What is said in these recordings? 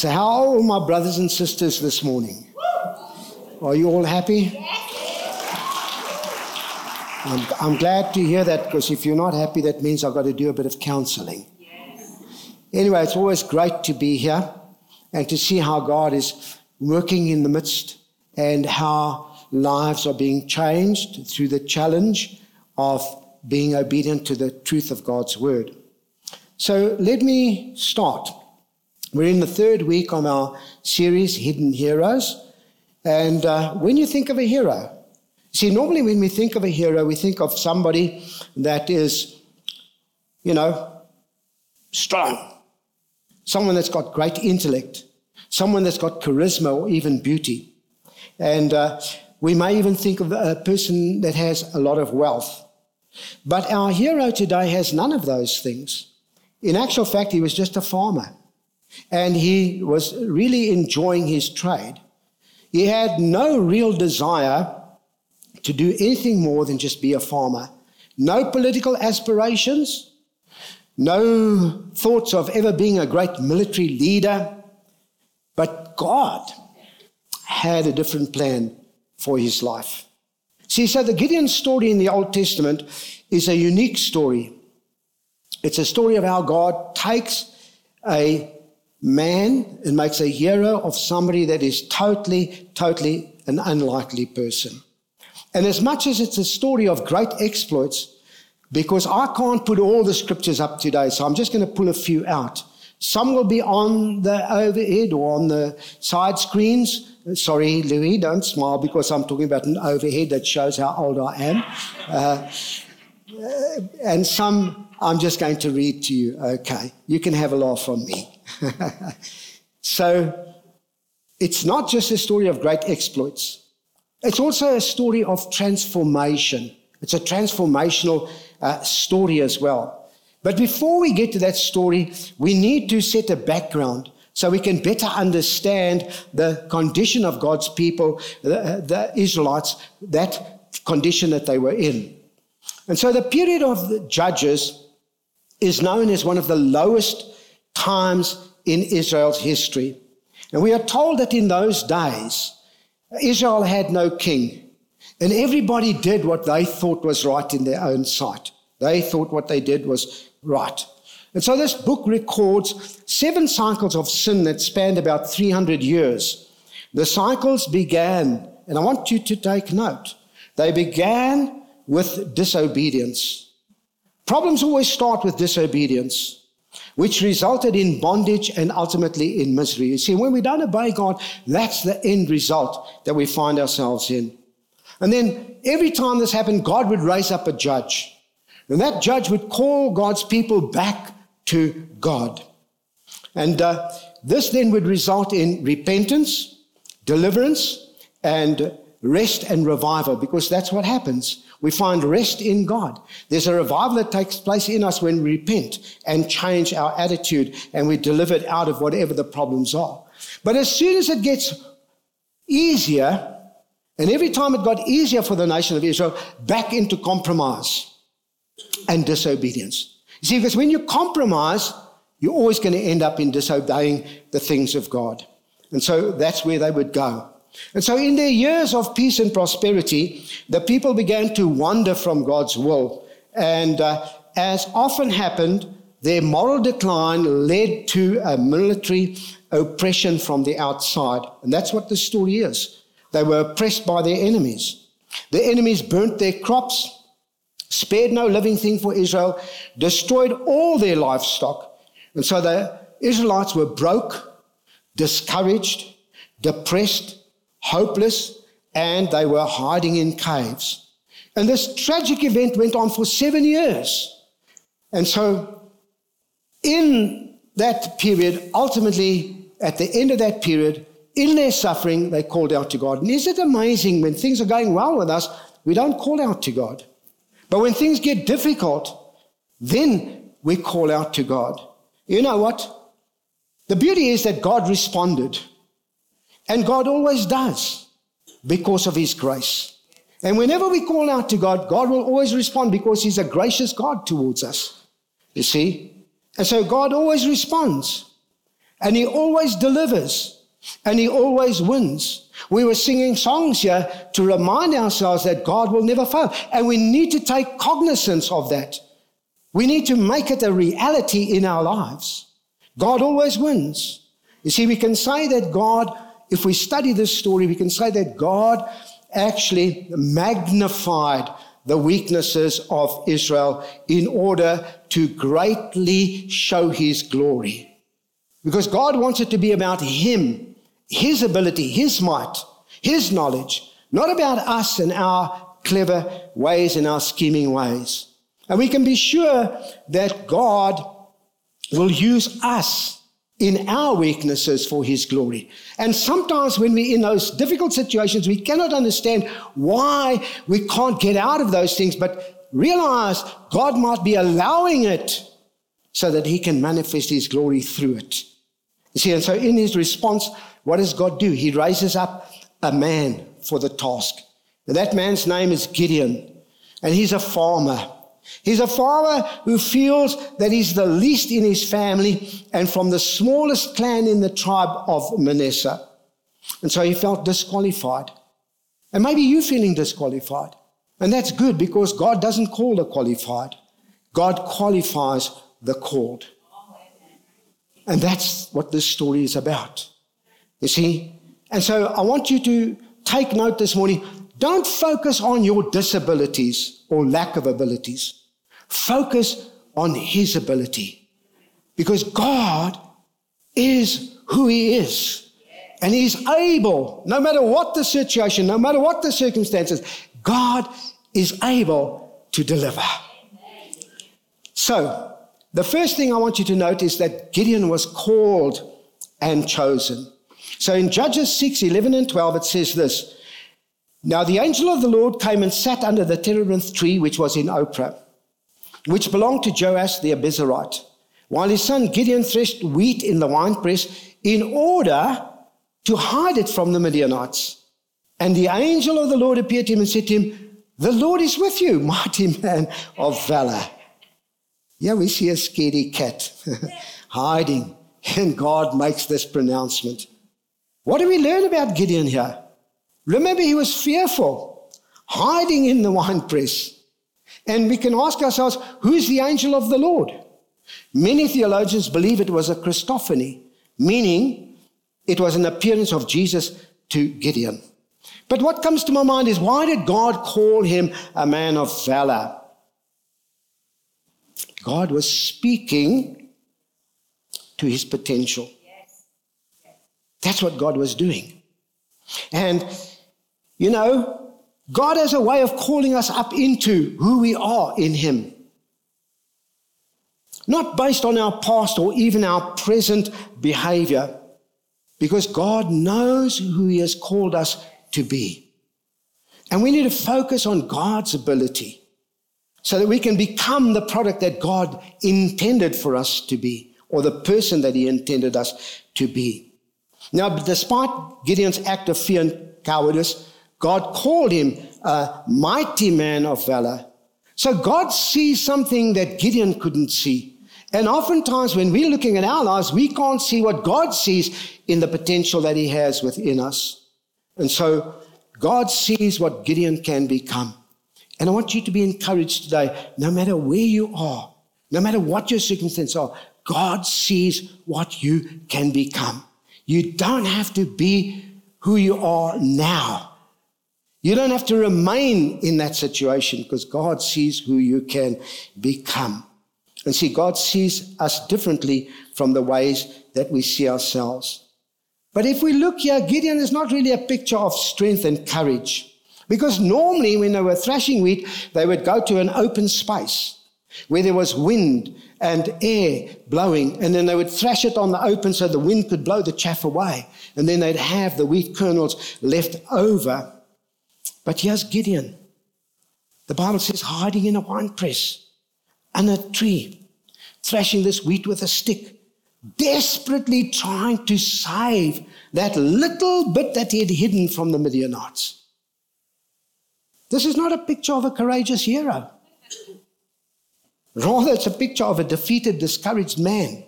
So, how are all my brothers and sisters this morning? Are you all happy? I'm, I'm glad to hear that because if you're not happy, that means I've got to do a bit of counseling. Anyway, it's always great to be here and to see how God is working in the midst and how lives are being changed through the challenge of being obedient to the truth of God's word. So let me start. We're in the third week on our series, Hidden Heroes. And uh, when you think of a hero, see, normally when we think of a hero, we think of somebody that is, you know, strong, someone that's got great intellect, someone that's got charisma or even beauty. And uh, we may even think of a person that has a lot of wealth. But our hero today has none of those things. In actual fact, he was just a farmer. And he was really enjoying his trade. He had no real desire to do anything more than just be a farmer. No political aspirations, no thoughts of ever being a great military leader. But God had a different plan for his life. See, so the Gideon story in the Old Testament is a unique story. It's a story of how God takes a man and makes a hero of somebody that is totally, totally an unlikely person. And as much as it's a story of great exploits, because I can't put all the scriptures up today, so I'm just going to pull a few out. Some will be on the overhead or on the side screens. Sorry, Louis, don't smile because I'm talking about an overhead that shows how old I am. Uh, and some I'm just going to read to you. Okay, you can have a laugh from me. so it's not just a story of great exploits, it's also a story of transformation. It's a transformational uh, story as well. But before we get to that story, we need to set a background so we can better understand the condition of God's people, the, the Israelites, that condition that they were in. And so the period of the Judges is known as one of the lowest times in Israel's history. And we are told that in those days, Israel had no king. And everybody did what they thought was right in their own sight. They thought what they did was right. And so this book records seven cycles of sin that spanned about 300 years. The cycles began, and I want you to take note, they began with disobedience. Problems always start with disobedience which resulted in bondage and ultimately in misery. You see, when we don't obey God, that's the end result that we find ourselves in. And then every time this happened, God would raise up a judge. And that judge would call God's people back to God. And uh, this then would result in repentance, deliverance, and rest and revival, because that's what happens we find rest in God. There's a revival that takes place in us when we repent and change our attitude and we're delivered out of whatever the problems are. But as soon as it gets easier, and every time it got easier for the nation of Israel, back into compromise and disobedience. You see, because when you compromise, you're always going to end up in disobeying the things of God. And so that's where they would go. And so, in their years of peace and prosperity, the people began to wander from God's will. And uh, as often happened, their moral decline led to a military oppression from the outside. And that's what the story is. They were oppressed by their enemies. The enemies burnt their crops, spared no living thing for Israel, destroyed all their livestock. And so the Israelites were broke, discouraged, depressed, hopeless, and they were hiding in caves. And this tragic event went on for seven years. And so, in that period, ultimately, at the end of that period, in their suffering, they called out to God. And is it amazing when things are going well with us, we don't call out to God. But when things get difficult, then we call out to God. You know what? The beauty is that God responded. And God always does because of His grace. And whenever we call out to God, God will always respond because He's a gracious God towards us. You see? And so God always responds. And he always delivers. And he always wins. We were singing songs here to remind ourselves that God will never fail. And we need to take cognizance of that. We need to make it a reality in our lives. God always wins. You see, we can say that God, if we study this story, we can say that God actually magnified the weaknesses of Israel in order to greatly show his glory. Because God wants it to be about him, his ability, his might, his knowledge, not about us and our clever ways and our scheming ways. And we can be sure that God will use us in our weaknesses for his glory. And sometimes when we're in those difficult situations, we cannot understand why we can't get out of those things, but realize God might be allowing it so that he can manifest his glory through it. You see, and so in his response, what does God do? He raises up a man for the task. And that man's name is Gideon, and he's a farmer. He's a father who feels that he's the least in his family and from the smallest clan in the tribe of Manasseh. And so he felt disqualified. And maybe you're feeling disqualified. And that's good because God doesn't call the qualified, God qualifies the called. And that's what this story is about. You see? And so I want you to take note this morning. Don't focus on your disabilities or lack of abilities. Focus on His ability. Because God is who He is. And He's able, no matter what the situation, no matter what the circumstances, God is able to deliver. So, the first thing I want you to note is that Gideon was called and chosen. So in Judges 6 11 and 12, it says this Now the angel of the Lord came and sat under the terebinth tree which was in Ophrah which belonged to Joash the Abiezrite, while his son Gideon threshed wheat in the winepress in order to hide it from the Midianites. And the angel of the Lord appeared to him and said to him, The Lord is with you, mighty man of valor. Yeah, we see a scaredy cat hiding, and God makes this pronouncement. What do we learn about Gideon here? Remember, he was fearful, hiding in the winepress. And we can ask ourselves, who's the angel of the Lord? Many theologians believe it was a Christophany, meaning it was an appearance of Jesus to Gideon. But what comes to my mind is why did God call him a man of valor? God was speaking to his potential. That's what God was doing. And, you know, God has a way of calling us up into who we are in Him. Not based on our past or even our present behavior, because God knows who He has called us to be. And we need to focus on God's ability so that we can become the product that God intended for us to be, or the person that He intended us to be. Now, despite Gideon's act of fear and cowardice, God called him a mighty man of valor. So God sees something that Gideon couldn't see. And oftentimes when we're looking at our lives, we can't see what God sees in the potential that he has within us. And so God sees what Gideon can become. And I want you to be encouraged today, no matter where you are, no matter what your circumstances are, God sees what you can become. You don't have to be who you are now. You don't have to remain in that situation because God sees who you can become. And see, God sees us differently from the ways that we see ourselves. But if we look here, Gideon is not really a picture of strength and courage. Because normally when they were thrashing wheat, they would go to an open space where there was wind and air blowing, and then they would thrash it on the open so the wind could blow the chaff away. And then they'd have the wheat kernels left over but here's Gideon. The Bible says hiding in a winepress, and a tree, thrashing this wheat with a stick, desperately trying to save that little bit that he had hidden from the Midianites. This is not a picture of a courageous hero. Rather, it's a picture of a defeated, discouraged man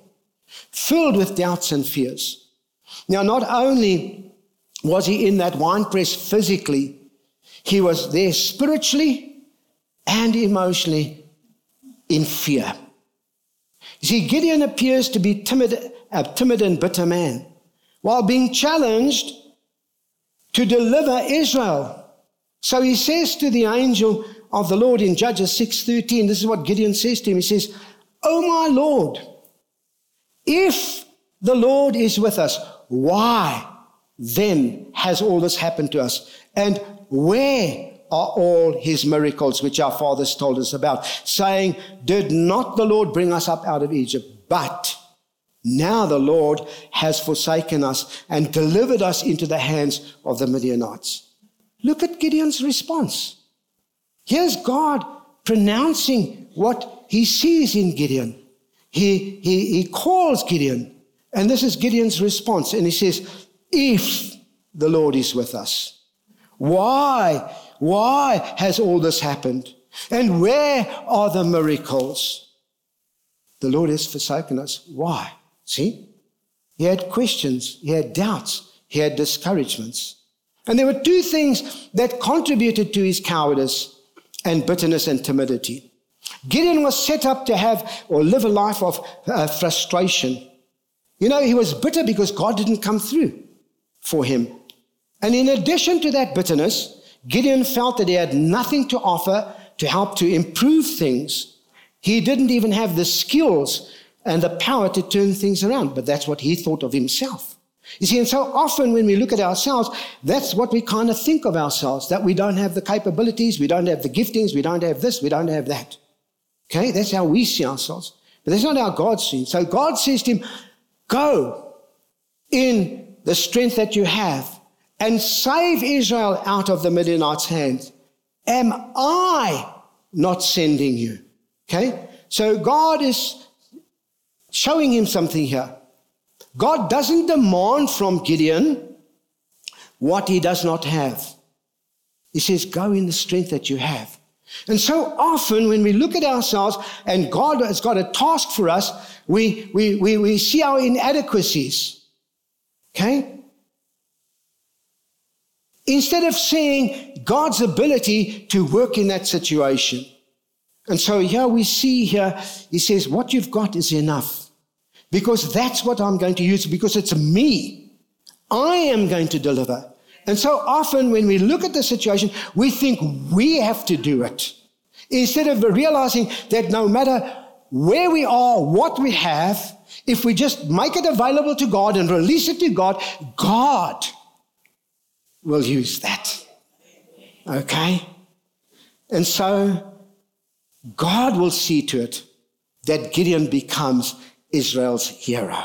filled with doubts and fears. Now, not only was he in that winepress physically, he was there spiritually and emotionally in fear. You see, Gideon appears to be timid, a timid and bitter man while being challenged to deliver Israel. So he says to the angel of the Lord in Judges 6:13, this is what Gideon says to him. He says, "Oh my Lord, if the Lord is with us, why then has all this happened to us? And where are all his miracles which our fathers told us about, saying, Did not the Lord bring us up out of Egypt? But now the Lord has forsaken us and delivered us into the hands of the Midianites. Look at Gideon's response. Here's God pronouncing what he sees in Gideon. He, he, he calls Gideon, and this is Gideon's response. And he says, If the Lord is with us, why why has all this happened? And where are the miracles? The Lord has forsaken us. Why? See? He had questions, he had doubts, he had discouragements. And there were two things that contributed to his cowardice and bitterness and timidity. Gideon was set up to have or live a life of uh, frustration. You know, he was bitter because God didn't come through for him. And in addition to that bitterness, Gideon felt that he had nothing to offer to help to improve things. He didn't even have the skills and the power to turn things around, but that's what he thought of himself. You see, and so often when we look at ourselves, that's what we kind of think of ourselves that we don't have the capabilities, we don't have the giftings, we don't have this, we don't have that. Okay, that's how we see ourselves. But that's not how God sees. So God says to him, Go in the strength that you have and save Israel out of the Midianites' hands. Am I not sending you? Okay? So God is showing him something here. God doesn't demand from Gideon what he does not have. He says, Go in the strength that you have. And so often when we look at ourselves and God has got a task for us, we, we, we, we see our inadequacies. Okay? Instead of seeing God's ability to work in that situation. And so here we see here, he says, what you've got is enough. Because that's what I'm going to use, because it's me. I am going to deliver. And so often when we look at the situation, we think we have to do it. Instead of realizing that no matter where we are, what we have, if we just make it available to God and release it to God, God will use that. Okay? And so God will see to it that Gideon becomes Israel's hero.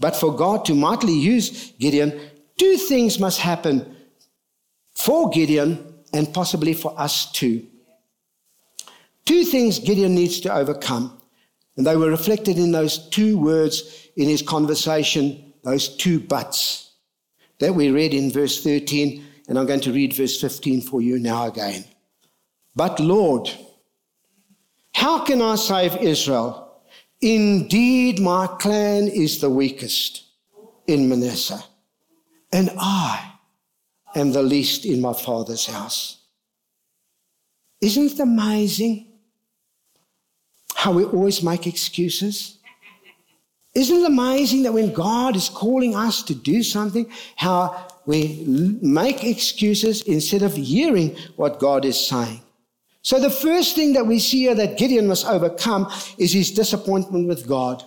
But for God to mightily use Gideon, two things must happen for Gideon and possibly for us too. Two things Gideon needs to overcome. And they were reflected in those two words in his conversation, those two buts that we read in verse 13, and I'm going to read verse 15 for you now again. But Lord, how can I save Israel? Indeed, my clan is the weakest in Manasseh, and I am the least in my father's house. Isn't it amazing how we always make excuses? Isn't it amazing that when God is calling us to do something, how we make excuses instead of hearing what God is saying? So the first thing that we see here that Gideon must overcome is his disappointment with God.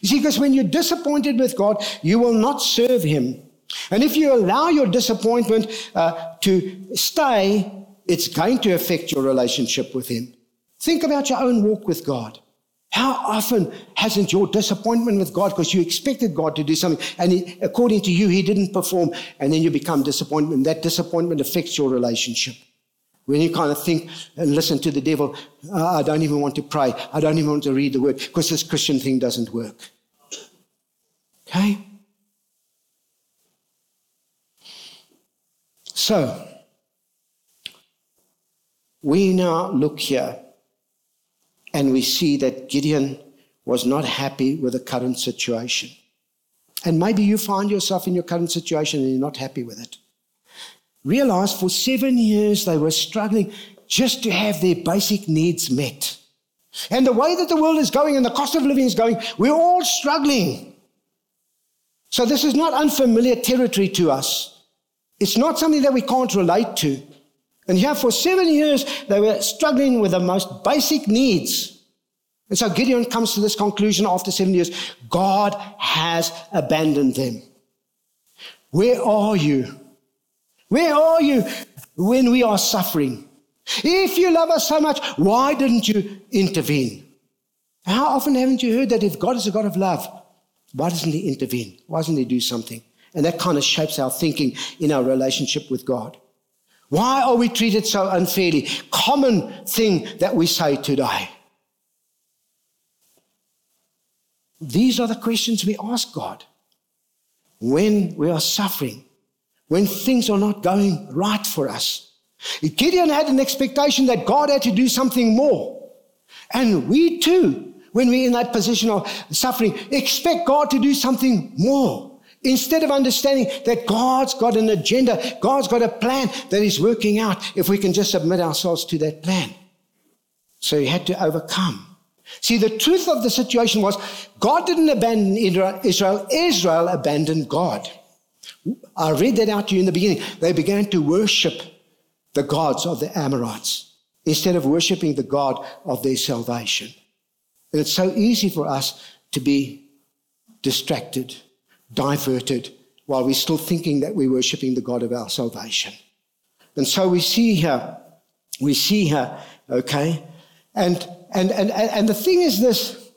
You see, because when you're disappointed with God, you will not serve him. And if you allow your disappointment uh, to stay, it's going to affect your relationship with him. Think about your own walk with God. How often hasn't your disappointment with God because you expected God to do something and he, according to you, he didn't perform and then you become disappointment. That disappointment affects your relationship. When you kind of think and listen to the devil, oh, I don't even want to pray. I don't even want to read the word because this Christian thing doesn't work. Okay? So, we now look here and we see that Gideon was not happy with the current situation. And maybe you find yourself in your current situation and you're not happy with it. Realize for seven years they were struggling just to have their basic needs met. And the way that the world is going and the cost of living is going, we're all struggling. So this is not unfamiliar territory to us. It's not something that we can't relate to. And here for seven years, they were struggling with the most basic needs. And so Gideon comes to this conclusion after seven years God has abandoned them. Where are you? Where are you when we are suffering? If you love us so much, why didn't you intervene? How often haven't you heard that if God is a God of love, why doesn't He intervene? Why doesn't He do something? And that kind of shapes our thinking in our relationship with God. Why are we treated so unfairly? Common thing that we say today. These are the questions we ask God when we are suffering, when things are not going right for us. Gideon had an expectation that God had to do something more. And we too, when we're in that position of suffering, expect God to do something more. Instead of understanding that God's got an agenda, God's got a plan that He's working out if we can just submit ourselves to that plan. So he had to overcome. See, the truth of the situation was God didn't abandon Israel, Israel abandoned God. I read that out to you in the beginning. They began to worship the gods of the Amorites instead of worshiping the God of their salvation. And it's so easy for us to be distracted, diverted, while we're still thinking that we're worshiping the God of our salvation. And so we see here, we see here, okay, and and, and, and the thing is this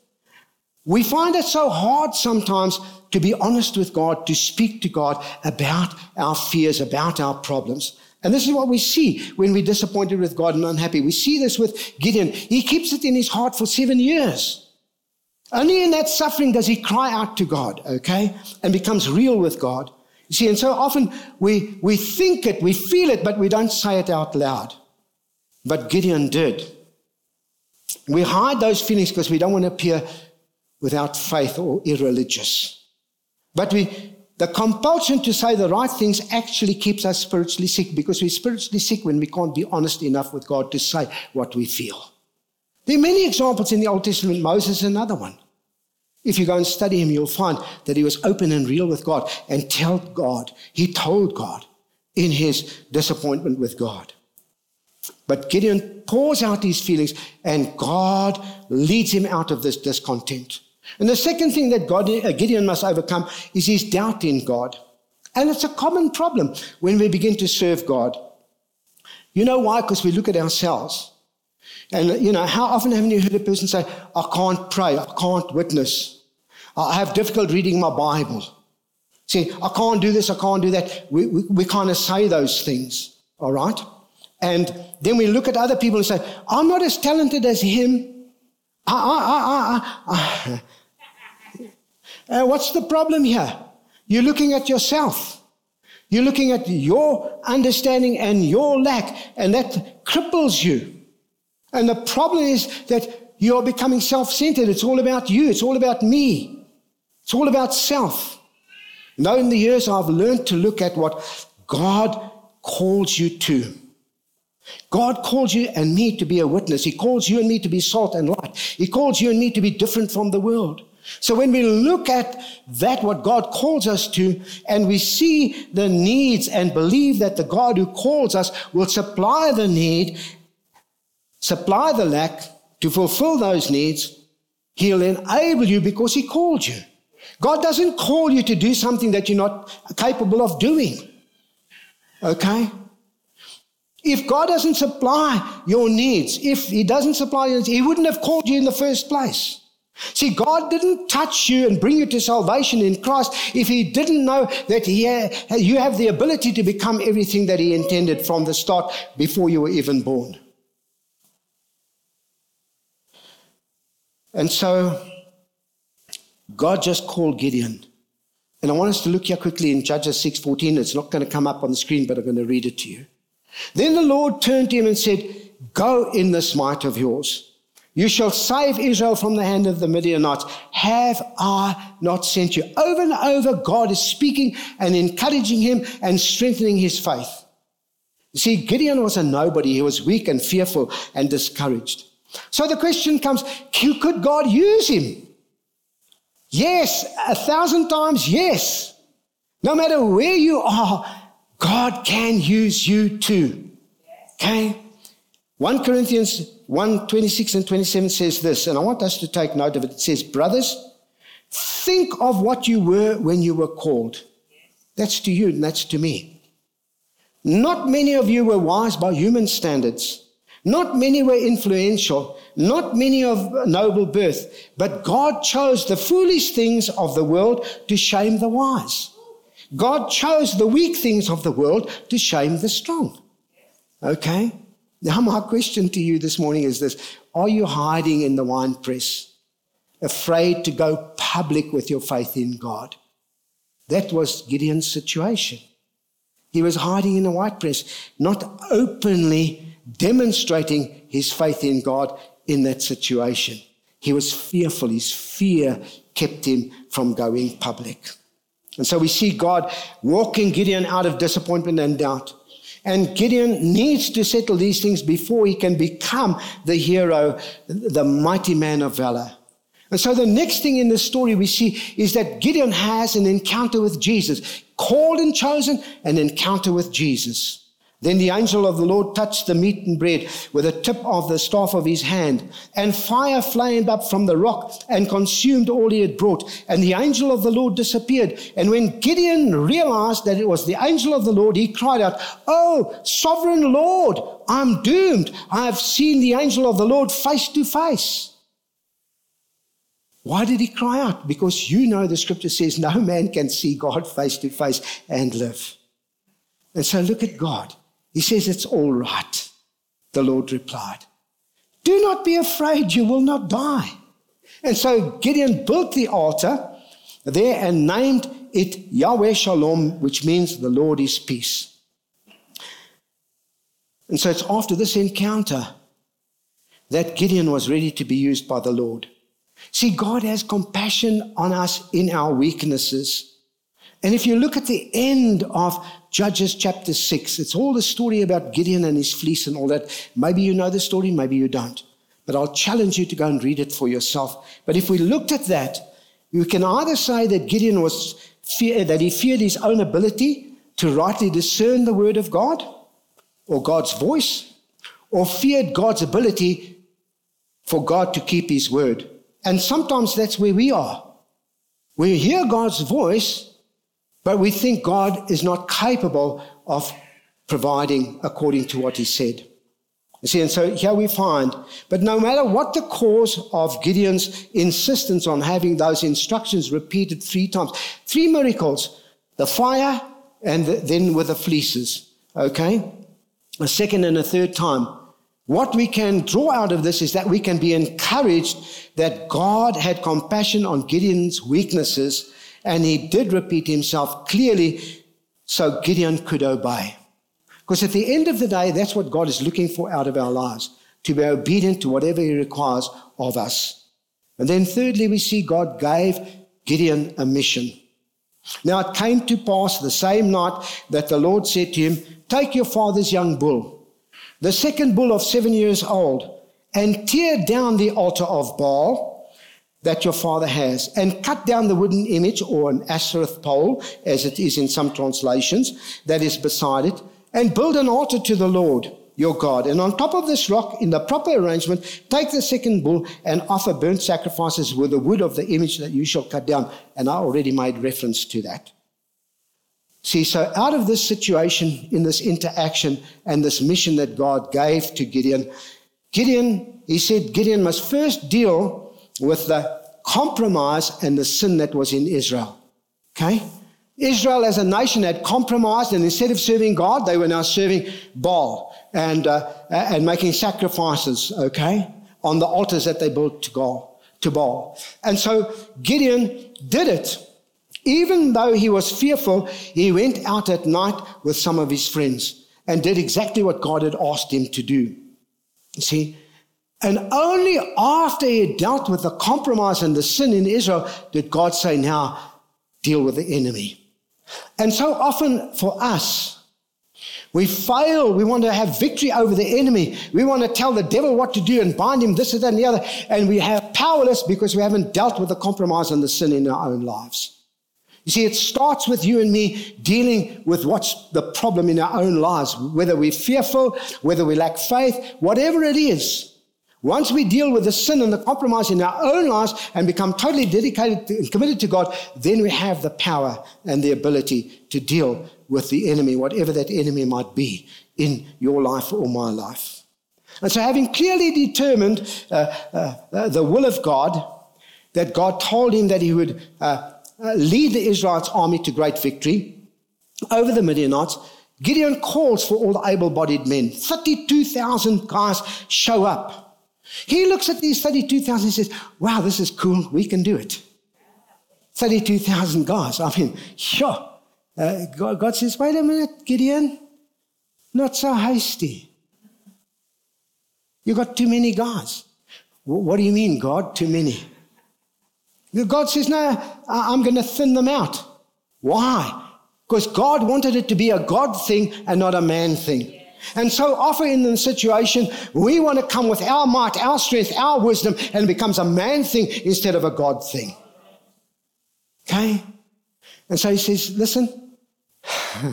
we find it so hard sometimes to be honest with God, to speak to God about our fears, about our problems. And this is what we see when we're disappointed with God and unhappy. We see this with Gideon. He keeps it in his heart for seven years. Only in that suffering does he cry out to God, okay, and becomes real with God. You see, and so often we, we think it, we feel it, but we don't say it out loud. But Gideon did. We hide those feelings because we don't want to appear without faith or irreligious. But we, the compulsion to say the right things actually keeps us spiritually sick because we're spiritually sick when we can't be honest enough with God to say what we feel. There are many examples in the Old Testament. Moses is another one. If you go and study him, you'll find that he was open and real with God and told God. He told God in his disappointment with God. But Gideon pours out these feelings, and God leads him out of this discontent. And the second thing that God, uh, Gideon must overcome is his doubt in God. And it's a common problem when we begin to serve God. You know why? Because we look at ourselves. And, you know, how often haven't you heard a person say, I can't pray, I can't witness, I have difficult reading my Bible. See, I can't do this, I can't do that. We, we, we kind of say those things, all right? And then we look at other people and say, I'm not as talented as him. Ah, ah, ah, what's the problem here? You're looking at yourself. You're looking at your understanding and your lack, and that cripples you. And the problem is that you're becoming self centered. It's all about you, it's all about me, it's all about self. Now, in the years, I've learned to look at what God calls you to. God calls you and me to be a witness. He calls you and me to be salt and light. He calls you and me to be different from the world. So when we look at that, what God calls us to, and we see the needs and believe that the God who calls us will supply the need, supply the lack to fulfill those needs, He'll enable you because He called you. God doesn't call you to do something that you're not capable of doing. Okay? If God doesn't supply your needs, if He doesn't supply your needs, He wouldn't have called you in the first place. See, God didn't touch you and bring you to salvation in Christ if He didn't know that he you have the ability to become everything that He intended from the start before you were even born. And so, God just called Gideon. And I want us to look here quickly in Judges 6:14. It's not going to come up on the screen, but I'm going to read it to you. Then the Lord turned to him and said, Go in this might of yours. You shall save Israel from the hand of the Midianites. Have I not sent you? Over and over, God is speaking and encouraging him and strengthening his faith. You see, Gideon was a nobody. He was weak and fearful and discouraged. So the question comes could God use him? Yes, a thousand times yes. No matter where you are, God can use you too. Okay? 1 Corinthians 1 26 and 27 says this, and I want us to take note of it. It says, Brothers, think of what you were when you were called. That's to you and that's to me. Not many of you were wise by human standards. Not many were influential. Not many of noble birth. But God chose the foolish things of the world to shame the wise. God chose the weak things of the world to shame the strong. Okay? Now, my question to you this morning is this Are you hiding in the wine press, afraid to go public with your faith in God? That was Gideon's situation. He was hiding in the wine press, not openly demonstrating his faith in God in that situation. He was fearful. His fear kept him from going public. And so we see God walking Gideon out of disappointment and doubt. And Gideon needs to settle these things before he can become the hero, the mighty man of valor. And so the next thing in the story we see is that Gideon has an encounter with Jesus, called and chosen, an encounter with Jesus. Then the angel of the Lord touched the meat and bread with the tip of the staff of his hand, and fire flamed up from the rock and consumed all he had brought. And the angel of the Lord disappeared. And when Gideon realized that it was the angel of the Lord, he cried out, Oh, sovereign Lord, I'm doomed. I have seen the angel of the Lord face to face. Why did he cry out? Because you know the scripture says no man can see God face to face and live. And so look at God. He says, It's all right. The Lord replied, Do not be afraid, you will not die. And so Gideon built the altar there and named it Yahweh Shalom, which means the Lord is peace. And so it's after this encounter that Gideon was ready to be used by the Lord. See, God has compassion on us in our weaknesses. And if you look at the end of Judges chapter 6. It's all the story about Gideon and his fleece and all that. Maybe you know the story, maybe you don't. But I'll challenge you to go and read it for yourself. But if we looked at that, you can either say that Gideon was fear, that he feared his own ability to rightly discern the word of God or God's voice, or feared God's ability for God to keep his word. And sometimes that's where we are. We hear God's voice, but we think God is not capable of providing according to what he said. You see, and so here we find, but no matter what the cause of Gideon's insistence on having those instructions repeated three times, three miracles, the fire and the, then with the fleeces, okay? A second and a third time. What we can draw out of this is that we can be encouraged that God had compassion on Gideon's weaknesses and he did repeat himself clearly so Gideon could obey. Because at the end of the day, that's what God is looking for out of our lives to be obedient to whatever he requires of us. And then, thirdly, we see God gave Gideon a mission. Now, it came to pass the same night that the Lord said to him, Take your father's young bull, the second bull of seven years old, and tear down the altar of Baal that your father has and cut down the wooden image or an Asherah pole, as it is in some translations, that is beside it, and build an altar to the Lord your God. And on top of this rock, in the proper arrangement, take the second bull and offer burnt sacrifices with the wood of the image that you shall cut down. And I already made reference to that. See, so out of this situation, in this interaction and this mission that God gave to Gideon, Gideon, he said, Gideon must first deal with the compromise and the sin that was in Israel. Okay? Israel as a nation had compromised, and instead of serving God, they were now serving Baal and, uh, and making sacrifices, okay, on the altars that they built to, God, to Baal. And so Gideon did it. Even though he was fearful, he went out at night with some of his friends and did exactly what God had asked him to do. You see, And only after he dealt with the compromise and the sin in Israel did God say, now deal with the enemy. And so often for us, we fail. We want to have victory over the enemy. We want to tell the devil what to do and bind him this, and that, and the other. And we have powerless because we haven't dealt with the compromise and the sin in our own lives. You see, it starts with you and me dealing with what's the problem in our own lives, whether we're fearful, whether we lack faith, whatever it is. Once we deal with the sin and the compromise in our own lives and become totally dedicated and committed to God, then we have the power and the ability to deal with the enemy, whatever that enemy might be in your life or my life. And so, having clearly determined uh, uh, uh, the will of God, that God told him that he would uh, uh, lead the Israelites' army to great victory over the Midianites, Gideon calls for all the able bodied men. 32,000 guys show up. He looks at these 32,000 and says, Wow, this is cool. We can do it. 32,000 guys. I mean, sure. Uh, God, God says, wait a minute, Gideon, not so hasty. You got too many gods. What do you mean, God? Too many. God says, no, I'm going to thin them out. Why? Because God wanted it to be a God thing and not a man thing. And so often in the situation, we want to come with our might, our strength, our wisdom, and it becomes a man thing instead of a God thing. Okay? And so he says, listen,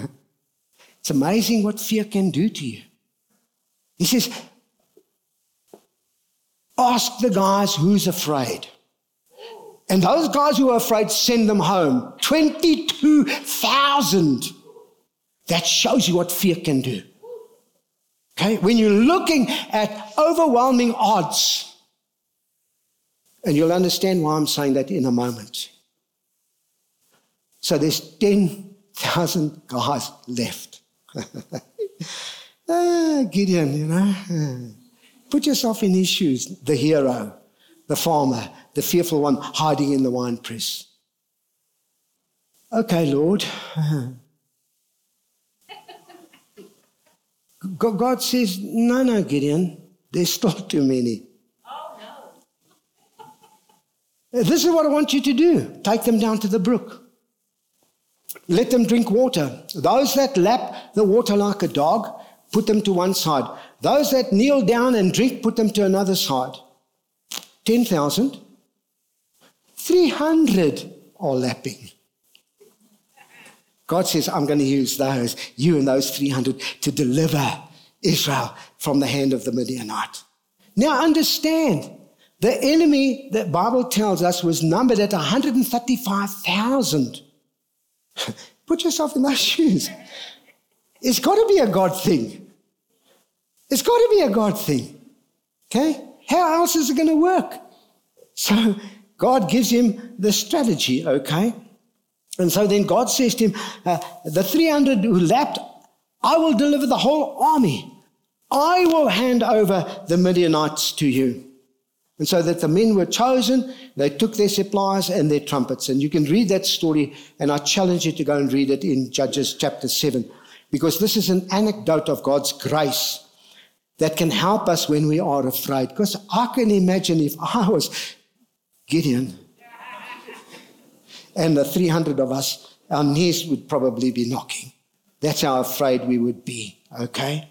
it's amazing what fear can do to you. He says, Ask the guys who's afraid. And those guys who are afraid, send them home. 22,000. That shows you what fear can do. Okay? When you're looking at overwhelming odds, and you'll understand why I'm saying that in a moment. So there's 10 thousand guys left. ah, Gideon, you know. Put yourself in his shoes, the hero, the farmer, the fearful one hiding in the wine press. Okay, Lord. God says, no, no, Gideon, there's still too many. Oh, no. This is what I want you to do take them down to the brook. Let them drink water. Those that lap the water like a dog, put them to one side. Those that kneel down and drink, put them to another side. 10,000. 300 are lapping. God says, I'm going to use those, you and those 300, to deliver Israel from the hand of the Midianite. Now understand, the enemy that Bible tells us was numbered at 135,000. Put yourself in those shoes. It's got to be a God thing. It's got to be a God thing. Okay? How else is it going to work? So God gives him the strategy, okay? And so then God says to him, uh, The 300 who lapped, I will deliver the whole army. I will hand over the Midianites to you. And so that the men were chosen, they took their supplies and their trumpets. And you can read that story, and I challenge you to go and read it in Judges chapter 7, because this is an anecdote of God's grace that can help us when we are afraid. Because I can imagine if I was Gideon and the 300 of us, our knees would probably be knocking. That's how afraid we would be, okay?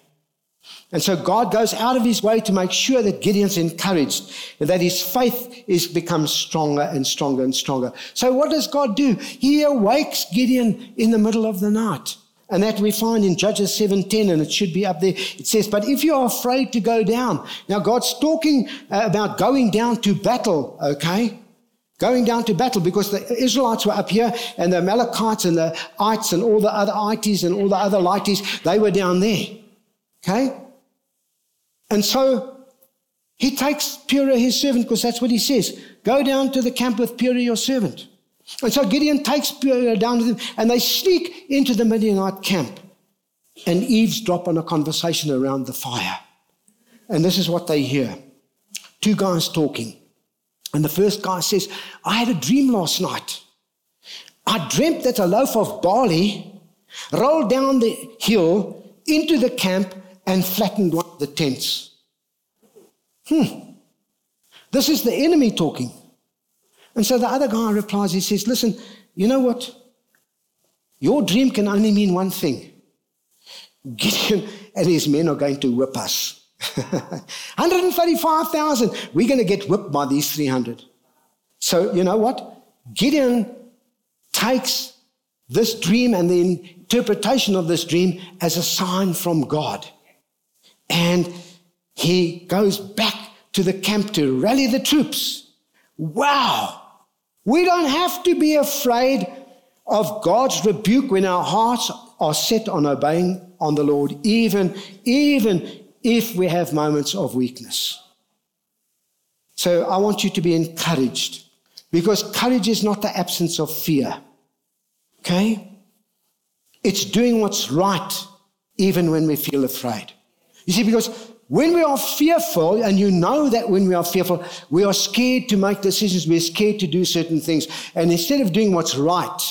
And so God goes out of his way to make sure that Gideon's encouraged and that his faith is becomes stronger and stronger and stronger. So what does God do? He awakes Gideon in the middle of the night. And that we find in Judges 7:10 and it should be up there. It says, "But if you are afraid to go down." Now God's talking uh, about going down to battle, okay? Going down to battle because the Israelites were up here and the Amalekites and the Ites and all the other Ites and all the other Lighties, they were down there. Okay? And so he takes Purah, his servant, because that's what he says. Go down to the camp with Purah, your servant. And so Gideon takes Purah down to them, and they sneak into the Midianite camp and eavesdrop on a conversation around the fire. And this is what they hear two guys talking. And the first guy says, I had a dream last night. I dreamt that a loaf of barley rolled down the hill into the camp and flattened one of the tents. Hmm. This is the enemy talking. And so the other guy replies, he says, Listen, you know what? Your dream can only mean one thing Gideon and his men are going to whip us. 135,000. We're going to get whipped by these 300. So, you know what? Gideon takes this dream and the interpretation of this dream as a sign from God. And he goes back to the camp to rally the troops. Wow! We don't have to be afraid of God's rebuke when our hearts are set on obeying on the Lord, even, even if we have moments of weakness. So I want you to be encouraged because courage is not the absence of fear. Okay? It's doing what's right even when we feel afraid. You see, because when we are fearful, and you know that when we are fearful, we are scared to make decisions, we're scared to do certain things. And instead of doing what's right,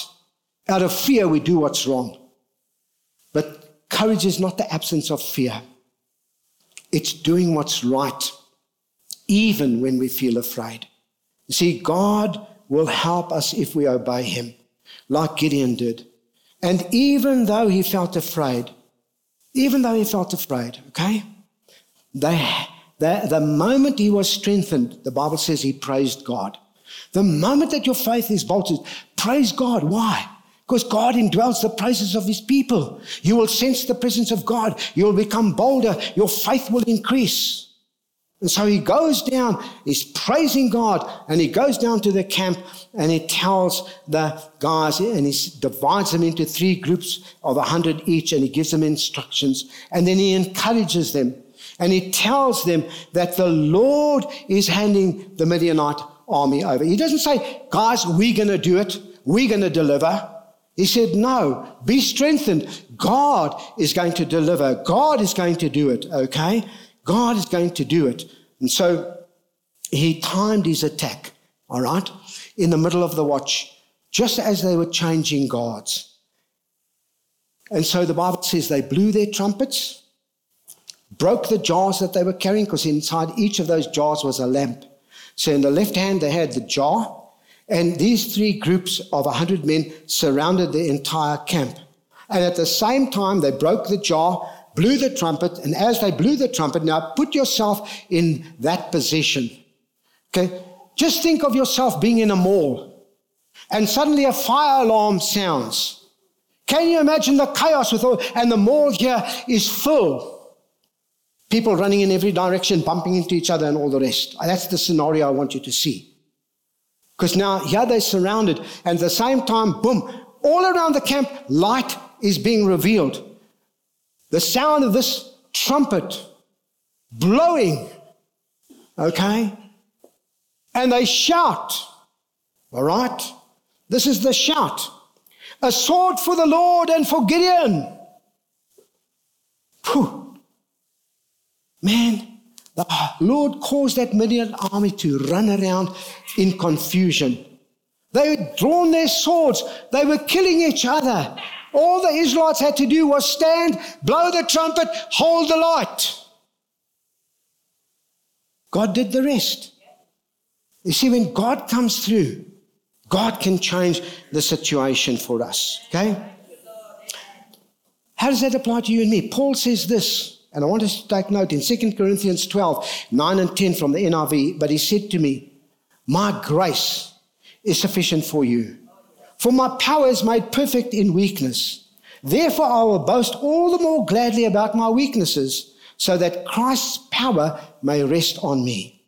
out of fear, we do what's wrong. But courage is not the absence of fear. It's doing what's right, even when we feel afraid. You see, God will help us if we obey Him, like Gideon did. And even though he felt afraid, even though he felt afraid, okay, they, the, the moment he was strengthened, the Bible says he praised God. The moment that your faith is bolted, praise God. Why? Because God indwells the praises of his people. You will sense the presence of God. You will become bolder. Your faith will increase. And so he goes down, he's praising God, and he goes down to the camp and he tells the guys, and he divides them into three groups of a hundred each, and he gives them instructions. And then he encourages them. And he tells them that the Lord is handing the Midianite army over. He doesn't say, guys, we're going to do it. We're going to deliver. He said, No, be strengthened. God is going to deliver. God is going to do it, okay? God is going to do it. And so he timed his attack, all right, in the middle of the watch, just as they were changing guards. And so the Bible says they blew their trumpets, broke the jars that they were carrying, because inside each of those jars was a lamp. So in the left hand, they had the jar, and these three groups of 100 men surrounded the entire camp. And at the same time, they broke the jar, blew the trumpet, and as they blew the trumpet, now put yourself in that position. Okay? Just think of yourself being in a mall, and suddenly a fire alarm sounds. Can you imagine the chaos with all, and the mall here is full. People running in every direction, bumping into each other, and all the rest. That's the scenario I want you to see. Because now here they're surrounded, and at the same time, boom, all around the camp, light is being revealed. The sound of this trumpet blowing, okay? And they shout, all right? This is the shout a sword for the Lord and for Gideon. Whew. Man, the Lord caused that Midian army to run around in confusion. They had drawn their swords. They were killing each other. All the Israelites had to do was stand, blow the trumpet, hold the light. God did the rest. You see, when God comes through, God can change the situation for us. Okay? How does that apply to you and me? Paul says this and I want us to take note in 2 Corinthians 12, 9 and 10 from the NIV. But he said to me, My grace is sufficient for you, for my power is made perfect in weakness. Therefore, I will boast all the more gladly about my weaknesses, so that Christ's power may rest on me.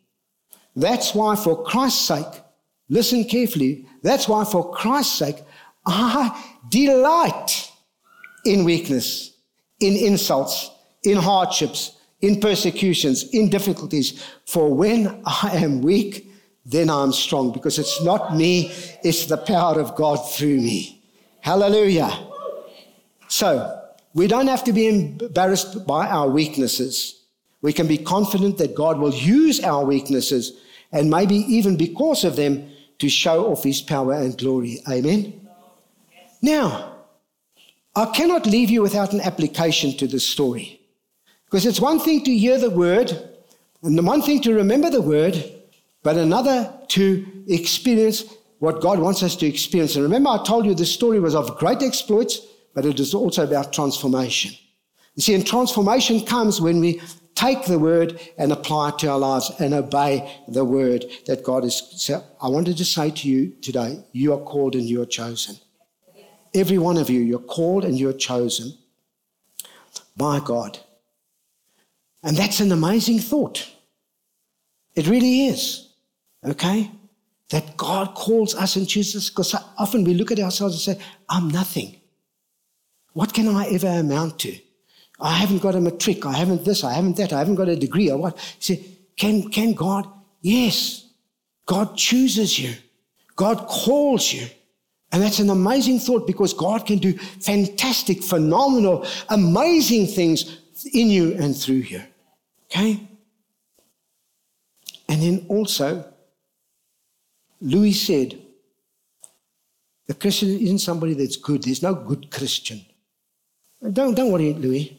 That's why, for Christ's sake, listen carefully, that's why, for Christ's sake, I delight in weakness, in insults in hardships, in persecutions, in difficulties. For when I am weak, then I'm strong because it's not me, it's the power of God through me. Hallelujah. So, we don't have to be embarrassed by our weaknesses. We can be confident that God will use our weaknesses and maybe even because of them to show off his power and glory. Amen. Now, I cannot leave you without an application to this story. Because it's one thing to hear the word, And the one thing to remember the word, but another to experience what God wants us to experience. And remember, I told you the story was of great exploits, but it is also about transformation. You see, and transformation comes when we take the word and apply it to our lives and obey the word that God is. So I wanted to say to you today, you are called and you are chosen. Every one of you, you're called and you're chosen by God. And that's an amazing thought. It really is. Okay? That God calls us and chooses us because often we look at ourselves and say, I'm nothing. What can I ever amount to? I haven't got a matric. I haven't this. I haven't that. I haven't got a degree or what. Said, can, can God? Yes. God chooses you. God calls you. And that's an amazing thought because God can do fantastic, phenomenal, amazing things in you and through you. Okay? And then also, Louis said, the Christian isn't somebody that's good. There's no good Christian. Don't, don't worry, Louis.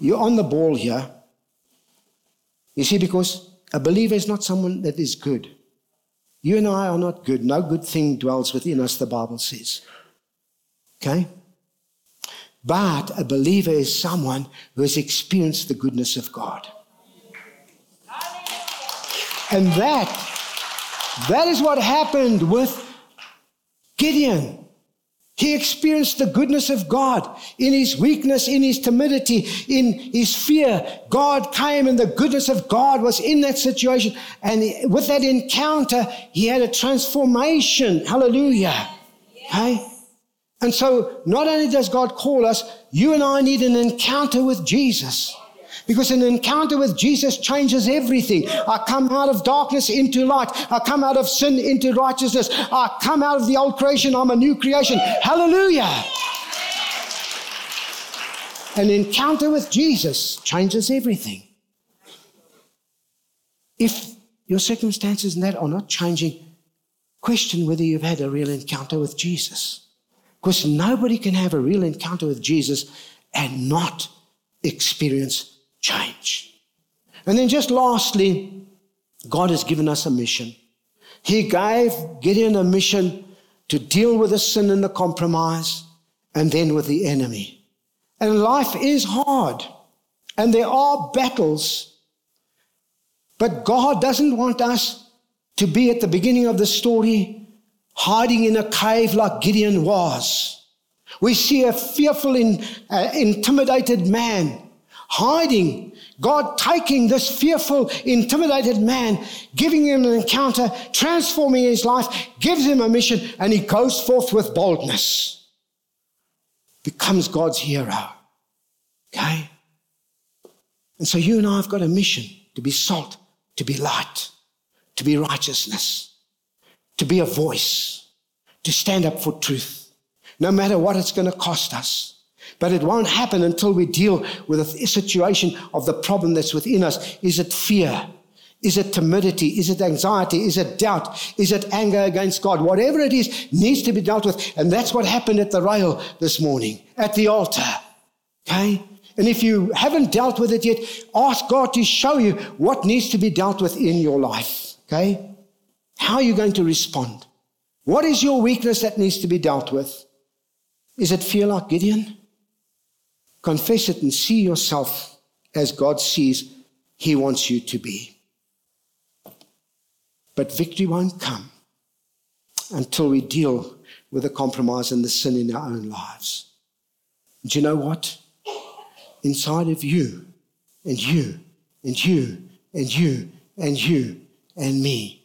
You're on the ball here. You see, because a believer is not someone that is good. You and I are not good. No good thing dwells within us, the Bible says. Okay? But a believer is someone who has experienced the goodness of God. And that, that is what happened with Gideon. He experienced the goodness of God in his weakness, in his timidity, in his fear. God came and the goodness of God was in that situation. And with that encounter, he had a transformation. Hallelujah. Okay? And so not only does God call us, you and I need an encounter with Jesus. Because an encounter with Jesus changes everything. I come out of darkness into light. I come out of sin into righteousness. I come out of the old creation. I'm a new creation. Hallelujah. An encounter with Jesus changes everything. If your circumstances and that are not changing, question whether you've had a real encounter with Jesus. Because nobody can have a real encounter with Jesus and not experience change. And then just lastly, God has given us a mission. He gave Gideon a mission to deal with the sin and the compromise and then with the enemy. And life is hard and there are battles. But God doesn't want us to be at the beginning of the story hiding in a cave like Gideon was. We see a fearful, in, uh, intimidated man hiding. God taking this fearful, intimidated man, giving him an encounter, transforming his life, gives him a mission, and he goes forth with boldness. Becomes God's hero. Okay? And so you and I have got a mission to be salt, to be light, to be righteousness, to be a voice, to stand up for truth, no matter what it's going to cost us. But it won't happen until we deal with a situation of the problem that's within us. Is it fear? Is it timidity? Is it anxiety? Is it doubt? Is it anger against God? Whatever it is needs to be dealt with. And that's what happened at the rail this morning, at the altar. Okay? And if you haven't dealt with it yet, ask God to show you what needs to be dealt with in your life. Okay? How are you going to respond? What is your weakness that needs to be dealt with? Is it fear like Gideon? Confess it and see yourself as God sees He wants you to be. But victory won't come until we deal with the compromise and the sin in our own lives. Do you know what? Inside of you and you and you and you and you and me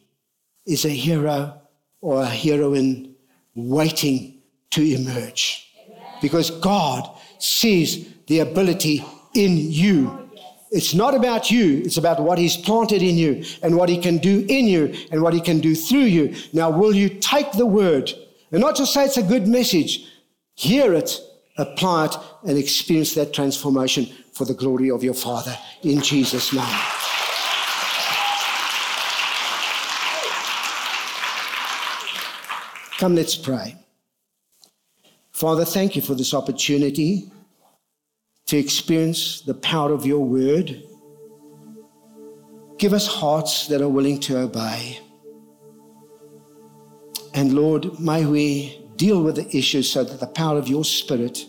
is a hero or a heroine waiting to emerge. Because God sees the ability in you. It's not about you, it's about what He's planted in you and what He can do in you and what He can do through you. Now, will you take the word and not just say it's a good message, hear it, apply it, and experience that transformation for the glory of your Father in Jesus' name. Come, let's pray. Father, thank you for this opportunity to experience the power of your word Give us hearts that are willing to obey. And Lord, may we deal with the issues so that the power of your Spirit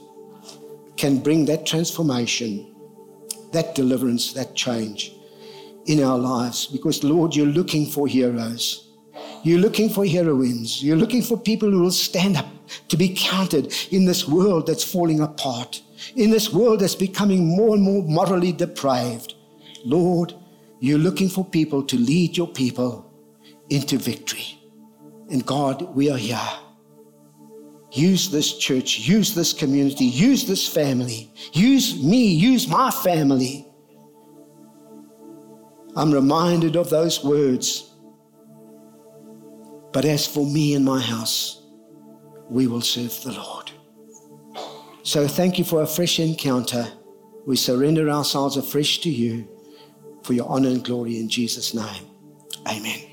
can bring that transformation, that deliverance, that change in our lives. Because, Lord, you're looking for heroes. You're looking for heroines. You're looking for people who will stand up to be counted in this world that's falling apart, in this world that's becoming more and more morally deprived. Lord, you're looking for people to lead your people into victory. And God, we are here. Use this church, use this community, use this family, use me, use my family. I'm reminded of those words. But as for me and my house, we will serve the Lord. So thank you for a fresh encounter. We surrender ourselves afresh to you for your honor and glory in Jesus' name. Amen.